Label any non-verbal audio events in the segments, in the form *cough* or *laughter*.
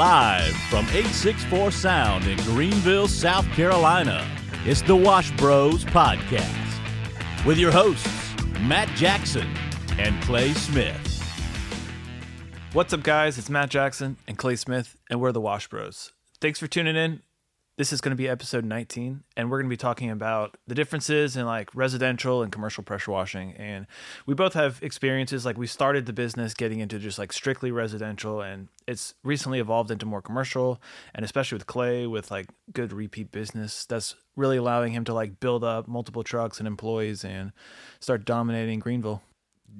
Live from 864 Sound in Greenville, South Carolina, it's the Wash Bros Podcast with your hosts, Matt Jackson and Clay Smith. What's up, guys? It's Matt Jackson and Clay Smith, and we're the Wash Bros. Thanks for tuning in. This is going to be episode 19, and we're going to be talking about the differences in like residential and commercial pressure washing. And we both have experiences. Like we started the business getting into just like strictly residential, and it's recently evolved into more commercial. And especially with Clay, with like good repeat business, that's really allowing him to like build up multiple trucks and employees and start dominating Greenville.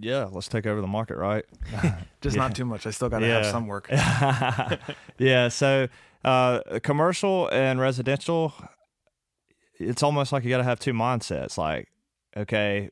Yeah, let's take over the market, right? *laughs* Just not *laughs* too much. I still got to have some work. *laughs* yeah, so uh, commercial and residential, it's almost like you got to have two mindsets. Like, okay,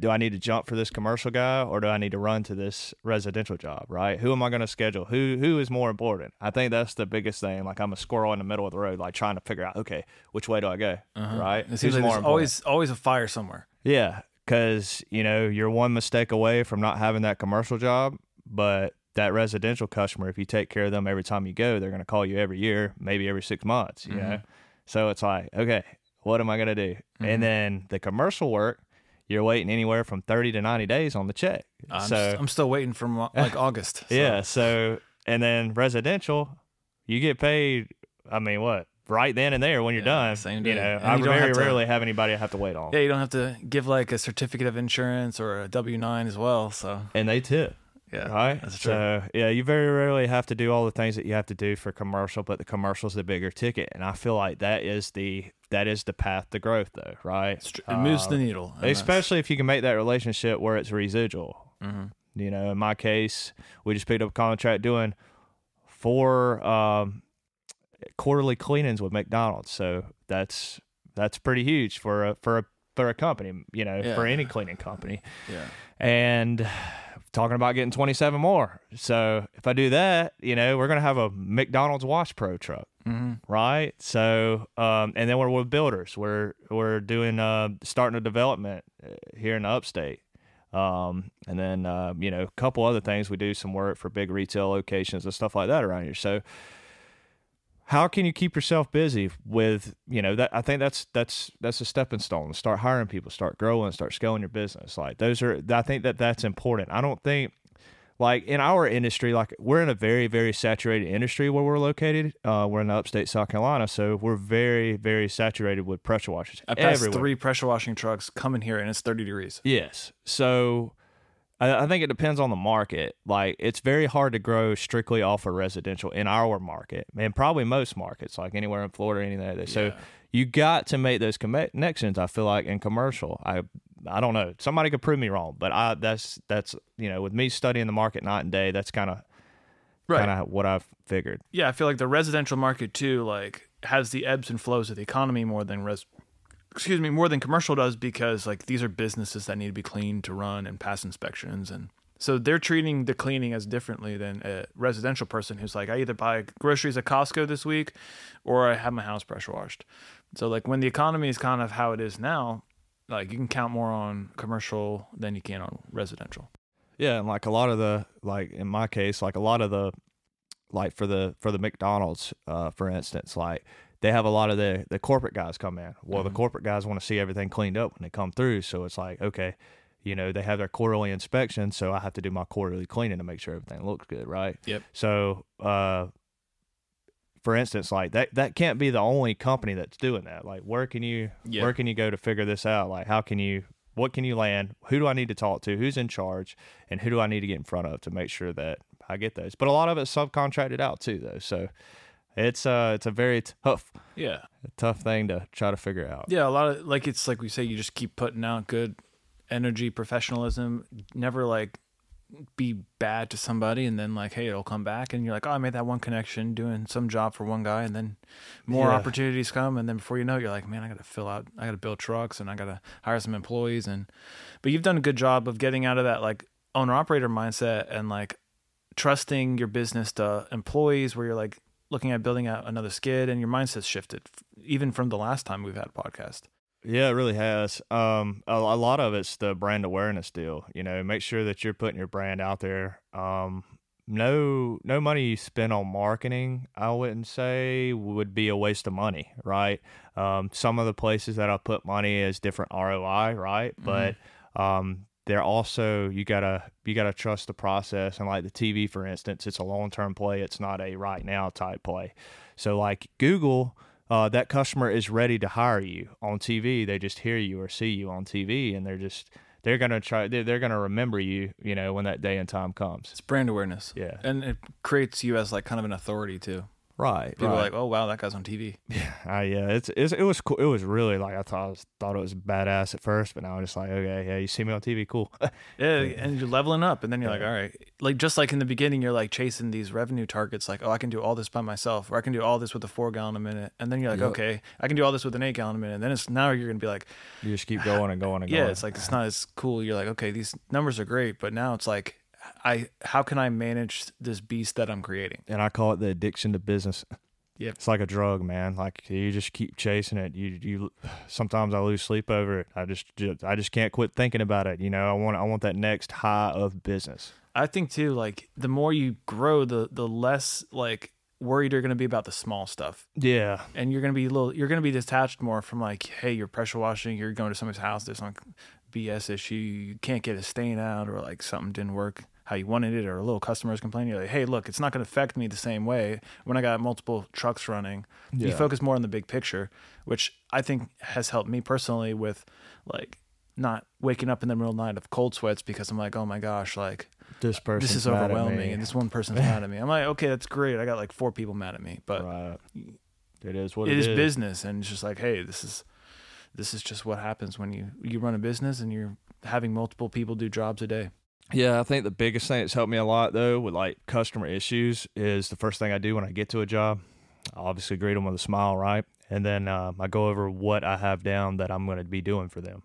do I need to jump for this commercial guy or do I need to run to this residential job? Right? Who am I going to schedule? Who who is more important? I think that's the biggest thing. Like, I'm a squirrel in the middle of the road, like trying to figure out, okay, which way do I go? Uh-huh. Right? It seems Who's like there's always always a fire somewhere. Yeah, because you know you're one mistake away from not having that commercial job, but that residential customer, if you take care of them every time you go, they're going to call you every year, maybe every six months, you mm-hmm. know? So it's like, okay, what am I going to do? Mm-hmm. And then the commercial work, you're waiting anywhere from 30 to 90 days on the check. I'm so st- I'm still waiting from uh, like *laughs* August. So. Yeah. So, and then residential, you get paid, I mean, what? Right then and there when you're yeah, done. Same day. You know, and I you very rarely have anybody I have to wait on. Yeah, you don't have to give like a certificate of insurance or a W 9 as well. So, and they tip. Yeah. Right. That's true. So yeah, you very rarely have to do all the things that you have to do for commercial, but the commercial is the bigger ticket, and I feel like that is the that is the path to growth, though. Right. It moves uh, the needle, especially if you can make that relationship where it's residual. Mm-hmm. You know, in my case, we just picked up a contract doing four um, quarterly cleanings with McDonald's, so that's that's pretty huge for a for a for a company. You know, yeah. for any cleaning company. Yeah. And talking about getting 27 more. So if I do that, you know, we're going to have a McDonald's Wash Pro truck, mm-hmm. right? So, um, and then we're with builders. We're we're doing uh, starting a development uh, here in the upstate. Um, and then uh, you know, a couple other things. We do some work for big retail locations and stuff like that around here. So how can you keep yourself busy with you know that i think that's that's that's a stepping stone. Start hiring people start growing start scaling your business. Like those are i think that that's important. I don't think like in our industry like we're in a very very saturated industry where we're located. Uh, we're in the upstate south carolina so we're very very saturated with pressure washers i passed everywhere. three pressure washing trucks coming here and it's 30 degrees. Yes. So I, I think it depends on the market. Like it's very hard to grow strictly off of residential in our market, and probably most markets, like anywhere in Florida, anything like that. So you got to make those connections. I feel like in commercial, I I don't know. Somebody could prove me wrong, but I that's that's you know with me studying the market night and day, that's kind of right. kind of what I've figured. Yeah, I feel like the residential market too, like has the ebbs and flows of the economy more than res excuse me, more than commercial does because like these are businesses that need to be cleaned to run and pass inspections and so they're treating the cleaning as differently than a residential person who's like, I either buy groceries at Costco this week or I have my house pressure washed. So like when the economy is kind of how it is now, like you can count more on commercial than you can on residential. Yeah, and like a lot of the like in my case, like a lot of the like for the for the McDonald's, uh, for instance, like they have a lot of the the corporate guys come in. Well, mm-hmm. the corporate guys want to see everything cleaned up when they come through, so it's like okay, you know, they have their quarterly inspection, so I have to do my quarterly cleaning to make sure everything looks good, right? Yep. So, uh, for instance, like that that can't be the only company that's doing that. Like, where can you yep. where can you go to figure this out? Like, how can you what can you land? Who do I need to talk to? Who's in charge? And who do I need to get in front of to make sure that I get those? But a lot of it's subcontracted out too, though. So it's uh it's a very tough yeah tough thing to try to figure out yeah a lot of like it's like we say you just keep putting out good energy professionalism never like be bad to somebody and then like hey it'll come back and you're like oh i made that one connection doing some job for one guy and then more yeah. opportunities come and then before you know it you're like man i gotta fill out i gotta build trucks and i gotta hire some employees and but you've done a good job of getting out of that like owner operator mindset and like trusting your business to employees where you're like looking at building out another skid and your mindset's shifted even from the last time we've had a podcast. Yeah it really has. Um, a, a, lot of it's the brand awareness deal you know make sure that you're putting your brand out there. Um, no no money you spend on marketing i wouldn't say would be a waste of money right? Um, some of the places that i put money is different roi right? But um, they're also you gotta you gotta trust the process and like the tv for instance it's a long-term play it's not a right now type play so like google uh, that customer is ready to hire you on tv they just hear you or see you on tv and they're just they're gonna try they're, they're gonna remember you you know when that day and time comes It's brand awareness. Yeah. And it creates you as like kind of an authority too. Right People right. are like, oh wow, that guy's on TV. Uh, *laughs* yeah, it's, it's it was cool. It was really like I thought I was, thought it was badass at first, but now I'm just like, okay, yeah, you see me on TV, cool. *laughs* Yeah, and you're leveling up, and then you're like, all right, like just like in the beginning, you're like chasing these revenue targets, like, oh, I can do all this by myself, or I can do all this with a four gallon a minute, and then you're like, Yep. okay, I can do all this with an eight gallon a minute, and then it's now you're gonna be like, you just keep going and going and yeah, going. Yeah, it's like it's *laughs* not as cool. You're like, okay, these numbers are great, but now it's like, I how can I manage this beast that I'm creating? and I call it the addiction to business. Yep. It's like a drug, man. Like you just keep chasing it. You you sometimes I lose sleep over it. I just, just I just can't quit thinking about it. You know, I want I want that next high of business. I think too, like the more you grow, the the less like worried you're gonna be about the small stuff. Yeah. and you're gonna be a little you're gonna be detached more from like hey you're pressure washing you're going to somebody's house there's some bs issue you can't get a stain out or like something didn't work how you wanted it or a little customer's complaining you're like hey look it's not gonna affect me the same way when i got multiple trucks running. You focus more on the big picture which i think has helped me personally with like not waking up in the middle of the night of cold sweats because i'm like oh my gosh like This person. this is overwhelming and this one *laughs* person's mad at me. I'm like okay that's great. I got like four people mad at me but right. It is what it is, is. business and it's just like hey this is this is just what happens when you you run a business and you're having multiple people do jobs a day Yeah, I think the biggest thing that's helped me a lot though with like customer issues is the first thing I do when I get to a job. I obviously greet them with a smile, right? And then um, I go over what I have down that I'm going to be doing for them.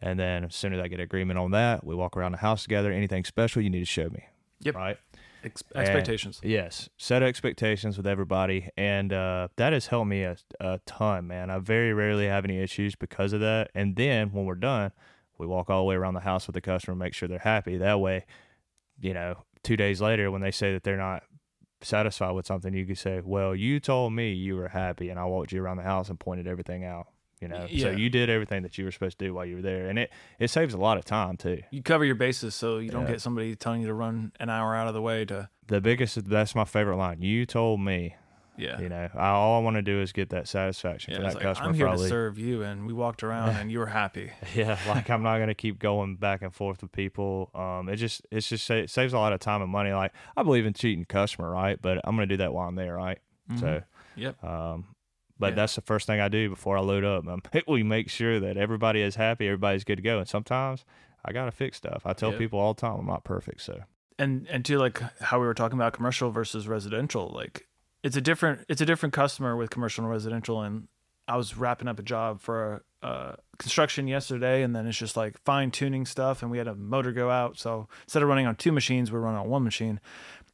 And then as soon as I get agreement on that, we walk around the house together. Anything special you need to show me. Yep. Right. Ex- And- expectations Yes, set expectations with everybody, and uh, that has helped me a, a ton, man. I very rarely have any issues because of that. And then when we're done, we walk all the way around the house with the customer, make sure they're happy. That way, you know, two days later when they say that they're not satisfied with something, you could say, "Well, you told me you were happy, and I walked you around the house and pointed everything out." You know, so you did everything that you were supposed to do while you were there, and it it saves a lot of time too. you cover your bases so you don't Yeah. get somebody telling you to run an hour out of the way to The biggest that's my favorite line. You told me. Yeah You know, I, all I want to do is get that satisfaction yeah for that like, customer. i'm here probably. to serve you and we walked around and you were happy *laughs* Yeah, like I'm not gonna keep going back and forth with people. Um, it just it's just it saves a lot of time and money. Like I believe in cheating customer, right? But I'm gonna do that while I'm there, right? So, yep um, but Yeah. that's the first thing I do before I load up. Um, *laughs* we make sure that everybody is happy, everybody's good to go. And sometimes I gotta fix stuff. I tell Yep. people all the time I'm not perfect, so and and to like how we were talking about commercial versus residential like it's a different it's a different customer with commercial and residential and i was wrapping up a job for uh construction yesterday and then it's just like fine tuning stuff and we had a motor go out. So instead of running on two machines we're running on one machine.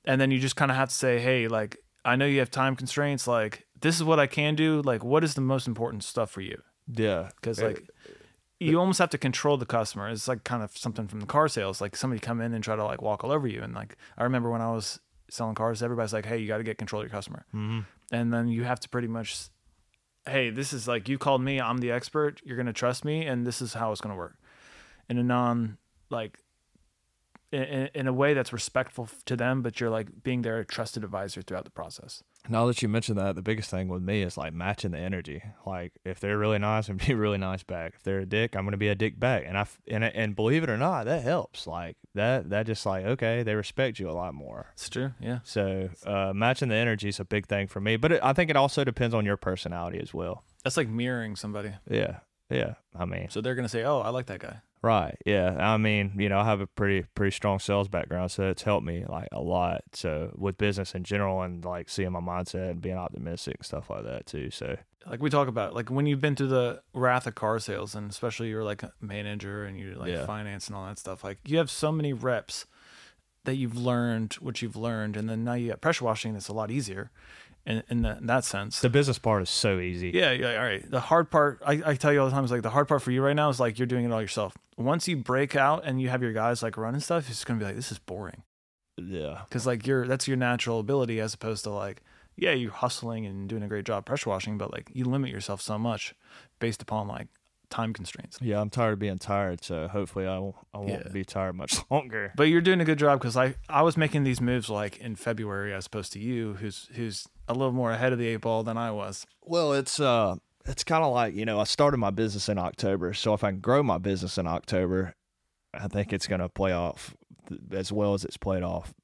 And then you just kind of have to say hey like i know you have time constraints. Like this is what i can do. Like what is the most important stuff for you? Yeah, because Uh, like you almost have to control the customer. It's like kind of something from the car sales. Like somebody come in and try to like walk all over you. And like I remember when I was selling cars, everybody's like, "Hey, you got to get control of your customer." hmm And then you have to pretty much, "Hey, this is like you called me. I'm the expert. You're gonna trust me, and this is how it's gonna work." In a non like. In, in a way that's respectful to them, but you're like being their trusted advisor throughout the process. Now that you mentioned that, the biggest thing with me is like matching the energy. Like if they're really nice, *laughs* I'm gonna be really nice back. If they're a dick, I'm gonna be a dick back. And I and and believe it or not, that helps. Like that that just like okay, they respect you a lot more. It's true, yeah. So uh, matching the energy is a big thing for me. But it, I think it also depends on your personality as well. That's like mirroring somebody. Yeah, yeah. I mean, So they're gonna say, "Oh, I like that guy." Right. Yeah. I mean, you know, I have a pretty pretty strong sales background, so it's helped me like a lot. So with business in general and like seeing my mindset and being optimistic and stuff like that too. So like we talk about like when you've been through the wrath of car sales and especially you're like a manager and you're like Yeah. finance and all that stuff like you have so many reps that you've learned what you've learned and then now you got pressure washing that's a lot easier in, in, that, in that sense the business part is so easy. yeah, yeah all right the hard part I, I tell you all the time is like the hard part for you right now is like you're doing it all yourself once you break out and you have your guys like running stuff it's gonna be like this is boring Yeah. because like you're that's your natural ability as opposed to like yeah you're hustling and doing a great job pressure washing but like you limit yourself so much based upon like time constraints Yeah, I'm tired of being tired, so hopefully I won't I won't Yeah. be tired much *laughs* longer. but you're doing a good job because I I was making these moves like in February as opposed to you who's who's a little more ahead of the eight ball than I was Well, it's uh it's kind of like, you know, I started my business in October, so if I can grow my business in October, I think it's going to play off as well as it's played off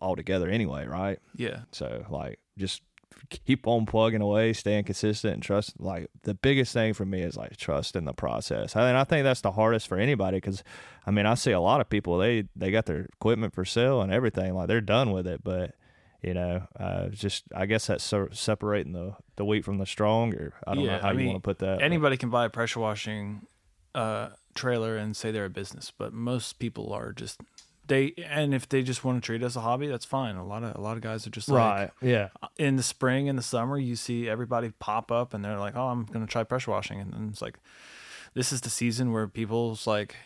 altogether anyway, right? yeah So, like just keep on plugging away, staying consistent and trust like the biggest thing for me is like trust in the process. I And I think that's the hardest for anybody cuz I mean, I see a lot of people they they got their equipment for sale and everything like they're done with it, but you know, uh, just I guess that's so separating the the wheat from the strong, or I don't Yeah, know how I you mean, want to put that. but- anybody can buy a pressure washing uh, trailer and say they're a business, but most people are just they. And if they just want to treat it as a hobby, that's fine. A lot of a lot of guys are just like right? Yeah, in the spring and the summer. You see everybody pop up and they're like, "Oh, I'm gonna try pressure washing," and then it's like, this is the season where people's like,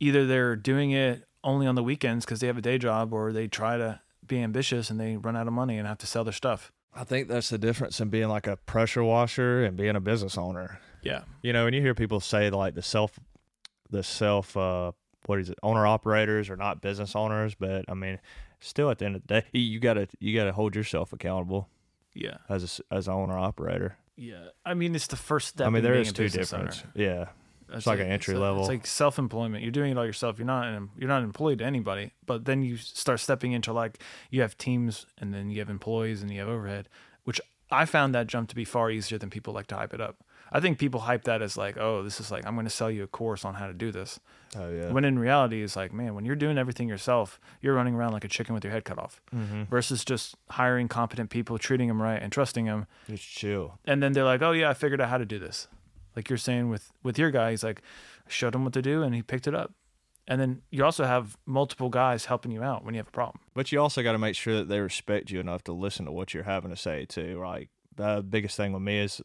either they're doing it only on the weekends because they have a day job, or they try to be ambitious and they run out of money and have to sell their stuff. I think that's the difference in being like a pressure washer and being a business owner. Yeah, You know, when you hear people say like the self, the self, uh, what is it, owner operators are not business owners, but I mean, still at the end of the day, you gotta you gotta hold yourself accountable yeah, as a, as an owner operator. yeah. I mean, it's the first step. I mean, there is two business owner. difference. Yeah, It's like an entry it's level. It's like self employment. You're doing it all yourself. You're not an, you're not employed to anybody. But then you start stepping into like you have teams, and then you have employees, and you have overhead. Which I found that jump to be far easier than people like to hype it up. I think people hype that as like, oh, this is like I'm going to sell you a course on how to do this. oh yeah, When in reality, it's like, man, when you're doing everything yourself, you're running around like a chicken with your head cut off. mm-hmm. Versus just hiring competent people, treating them right, and trusting them just chill. and then they're like, "Oh yeah, I figured out how to do this." Like you're saying with with your guy, he's like, I showed him what to do, and he picked it up. And then you also have multiple guys helping you out when you have a problem. But you also got to make sure that they respect you enough to listen to what you're having to say too. Like the biggest thing with me is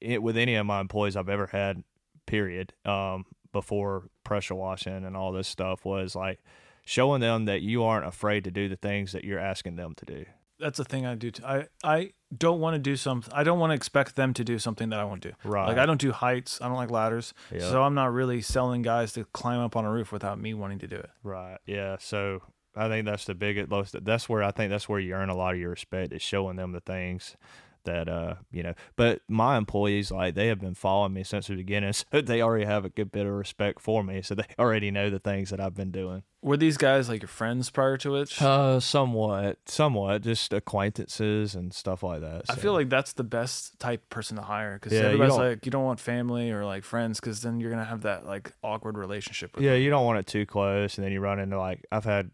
it, with any of my employees I've ever had, period, um, before pressure washing and all this stuff was like showing them that you aren't afraid to do the things that you're asking them to do. That's the thing I do. T- I I don't want to do something. I don't want to expect them to do something that I won't do. Right. Like I don't do heights. I don't like ladders. Yeah. So I'm not really selling guys to climb up on a roof without me wanting to do it. Right. Yeah. So I think that's the biggest. That's where I think that's where you earn a lot of your respect is showing them the things that uh you know. But my employees like they have been following me since the beginning, *laughs* so they already have a good bit of respect for me. So they already know the things that I've been doing. Were these guys like your friends prior to it? Uh, somewhat, somewhat, just acquaintances and stuff like that. I feel like that's the best type person to hire because Yeah, everybody's don't- like, you don't want family or like friends because then you're gonna have that like awkward relationship. With yeah, them. you don't want it too close, and then you run into like I've had,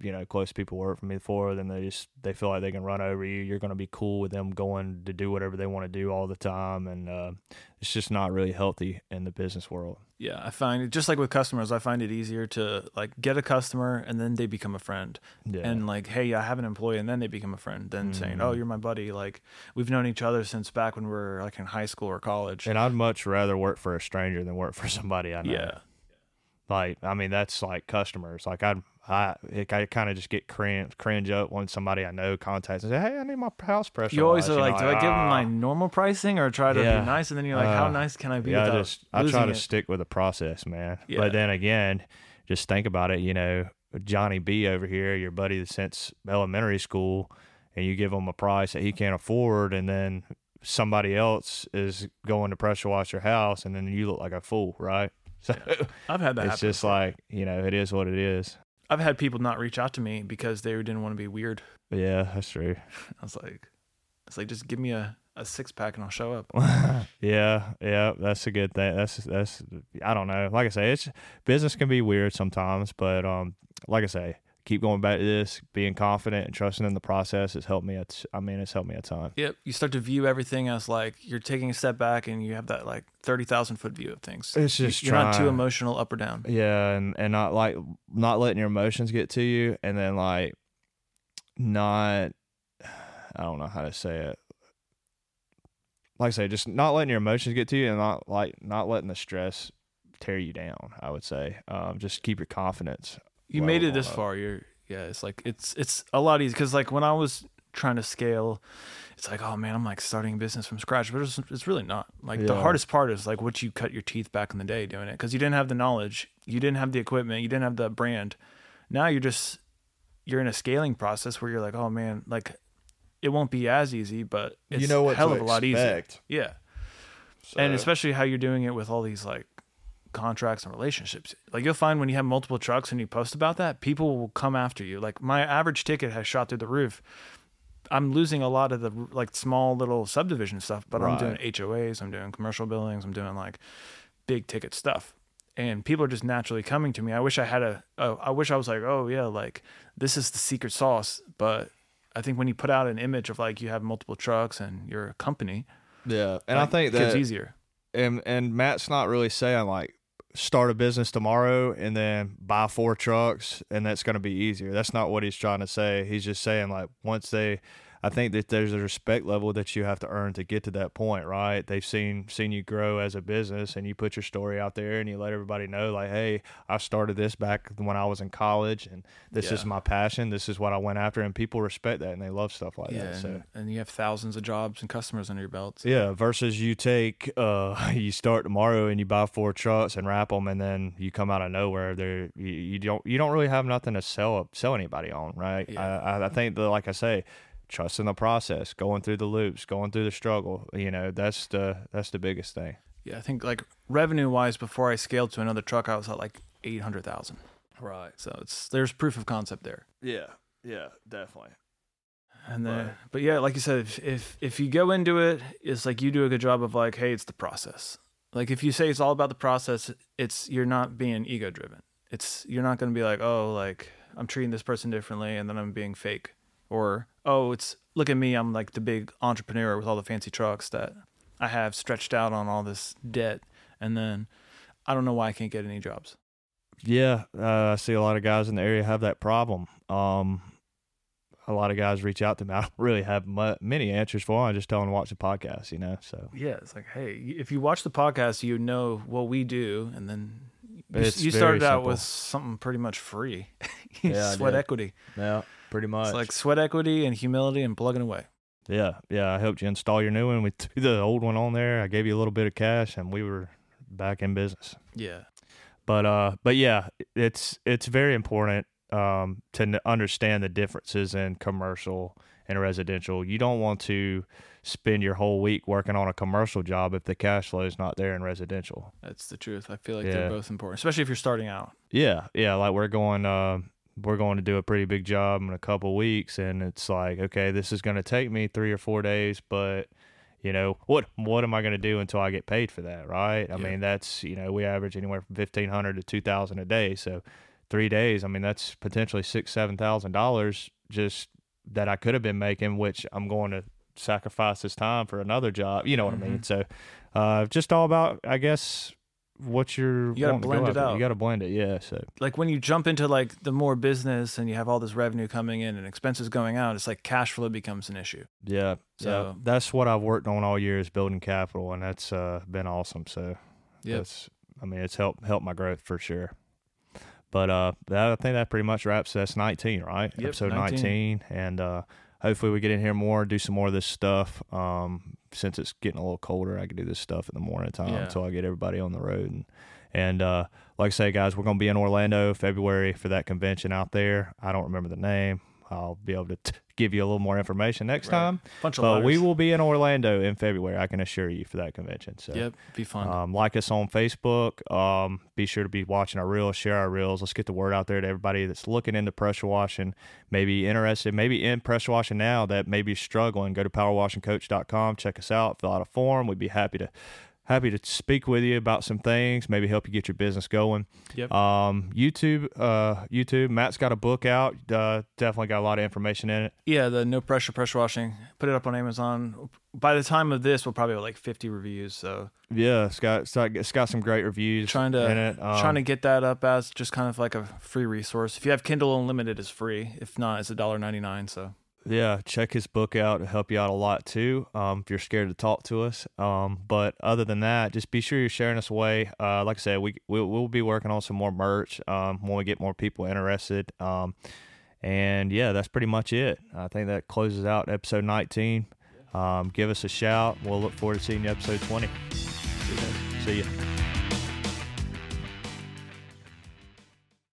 you know, close people work for me before. Then they just they feel like they can run over you. You're going to be cool with them going to do whatever they want to do all the time, and uh, it's just not really healthy in the business world. Yeah, I find it just like with customers, I find it easier to like get a customer and then they become a friend. Yeah, And like, hey, I have an employee and then they become a friend. then saying, Mhm. oh, you're my buddy. Like we've known each other since back when we were like in high school or college. and I'd much rather work for a stranger than work for *laughs* somebody I know. yeah, like I mean that's like customers. Like I'd I it, I kind of just get cringe cringe up when somebody I know contacts and say, hey, I need my house pressure. you always washed," are like, know, do I give them "Ah." my normal pricing or try to Yeah. be nice? And then you're like, how Uh, nice can I be? Yeah, I just I try to it? stick with the process, man. Yeah. But then again, just think about it. You know, Johnny B over here, your buddy since elementary school, and you give him a price that he can't afford, and then somebody else is going to pressure wash your house, and then you look like a fool, right? *laughs* So I've had that. it's happen just like you know, it is what it is. I've had people not reach out to me because they didn't want to be weird. Yeah, that's true. *laughs* I was like, it's like just give me a, a six pack and I'll show up. *laughs* yeah, yeah, that's a good thing. That's that's I don't know. Like I say, it's business can be weird sometimes, but um, like I say, keep going back to this, being confident and trusting in the process has helped me. It's, I mean, it's helped me a ton. Yep. You start to view everything as like you're taking a step back and you have that like 30,000 foot view of things. It's just you're not too emotional up or down. Yeah, and and not like not letting your emotions get to you, and then like not, I don't know how to say it. Like I say, just not letting your emotions get to you, and not like not letting the stress tear you down. I would say, um, just keep your confidence. You made it this up. Uh, far. You're Yeah, it's like it's it's a lot easier because like when I was trying to scale, it's like oh man, I'm like starting a business from scratch, but it's, it's really not. Like the hardest part is like what you cut your teeth back in the day doing it because you didn't have the knowledge, you didn't have the equipment, you didn't have the brand. Now you're just you're in a scaling process where you're like oh man, like it won't be as easy, but it's you know what hell of a lot easier. Yeah, and especially how you're doing it with all these like contracts and relationships. Like you'll find when you have multiple trucks and you post about that, people will come after you. Like my average ticket has shot through the roof. I'm losing a lot of the like small little subdivision stuff, but I'm doing HOAs, I'm doing commercial buildings, I'm doing like big ticket stuff. And people are just naturally coming to me. I wish I had a, oh, I wish I was like, oh yeah, like this is the secret sauce. But I think when you put out an image of like you have multiple trucks and you're a company, yeah, and I think it gets that easier. and and Matt's not really saying like start a business tomorrow and then buy four trucks and that's going to be easier. That's not what he's trying to say. He's just saying like once they I think that there's a respect level that you have to earn to get to that point, right? They've seen seen you grow as a business and you put your story out there and you let everybody know like, "Hey, I started this back when I was in college and this is my passion. This is what I went after." And people respect that and they love stuff like Yeah, that. So and, and you have thousands of jobs and customers under your belt. yeah, versus you take uh *laughs* you start tomorrow and you buy four trucks and wrap them and then you come out of nowhere there you, you don't you don't really have nothing to sell sell anybody on, right? Yeah. I I- I think that like I say, trusting the process, going through the loops, going through the struggle, you know, that's the that's the biggest thing. Yeah, I think like revenue wise, before I scaled to another truck, I was at like eight hundred thousand. Right. So it's there's proof of concept there. Yeah. Yeah, definitely. And then, Right. but yeah, like you said, if, if if you go into it, it's like you do a good job of like, hey, it's the process. Like if you say it's all about the process, it's you're not being ego driven. It's you're not going to be like, oh, like I'm treating this person differently, and then I'm being fake, or oh, it's look at me, I'm like the big entrepreneur with all the fancy trucks that I have stretched out on all this debt, and then I don't know why I can't get any jobs. Yeah, uh, I see a lot of guys in the area have that problem. Um, a lot of guys reach out to me. *laughs* I don't really have mu- many answers for them. I just tell them to watch the podcast, you know. So Yeah, it's like, hey, if you watch the podcast, you know what we do, and then you, you started out simple. with something pretty much free. *laughs* Yeah, I sweat equity. yeah, pretty much. It's like sweat equity and humility and plugging away. yeah, yeah. I helped you install your new one. We threw the old one on there. I gave you a little bit of cash, and we were back in business. Yeah, But uh, but yeah, it's it's very important um to n- understand the differences in commercial and residential. You don't want to spend your whole week working on a commercial job if the cash flow is not there in residential. that's the truth. I feel like Yeah. they're both important, especially if you're starting out. Yeah, yeah. Like we're going, uh, we're going to do a pretty big job in a couple weeks, and it's like, okay, this is going to take me three or four days, but you know, what what am I going to do until I get paid for that? Right? I Yeah. mean, that's you know, we average anywhere from fifteen hundred to two thousand a day, so three days. I mean, that's potentially six seven thousand dollars just that I could have been making, which I'm going to sacrifice this time for another job. You know what I mean? So, uh, just all about, I guess. What you're You gotta wanting to go blend it out. You got to blend it, yeah. So Like when you jump into like the more business and you have all this revenue coming in and expenses going out, it's like cash flow becomes an issue. Yeah, So- yeah, that's what I've worked on all year is building capital, and that's uh, been awesome. So, Yep. that's, I mean, it's helped helped my growth for sure. But uh, that, I think that pretty much wraps us 19, right? Yep, Episode 19. 19, and uh, hopefully we get in here more, do some more of this stuff. Um, since it's getting a little colder, I can do this stuff in the morning time Yeah. until I get everybody on the road. And and uh, like I say, guys, we're gonna be in Orlando February for that convention out there. I don't remember the name. I'll be able to t- give you a little more information next Right. time. Bunch of But we will be in Orlando in February. I can assure you for that convention. So, Yep, be fun. um, like us on Facebook. Um, be sure to be watching our reels, share our reels. Let's get the word out there to everybody that's looking into pressure washing, maybe interested, maybe in pressure washing now that maybe struggling. Go to powerwashingcoach.com, check us out, fill out a form. We'd be happy to happy to speak with you about some things, maybe help you get your business going. Yep. Um, YouTube, uh, YouTube. Matt's got a book out. Uh, definitely got a lot of information in it. yeah, the no pressure pressure washing. Put it up on Amazon. By the time of this, we'll probably have like 50 reviews. So Yeah, it's got it's got, some great reviews. trying to in it. Um, trying to get that up as just kind of like a free resource. If you have Kindle Unlimited, it's free. If not, it's a dollar ninety nine. So yeah, check his book out. It'll help you out a lot too. Um, if you're scared to talk to us. Um, but other than that, just be sure you're sharing us away. Uh, like I said, we we'll, we'll be working on some more merch. Um, when we get more people interested. Um, And yeah, that's pretty much it. I think that closes out episode 19. Um, give us a shout. We'll look forward to seeing you episode 20. See you.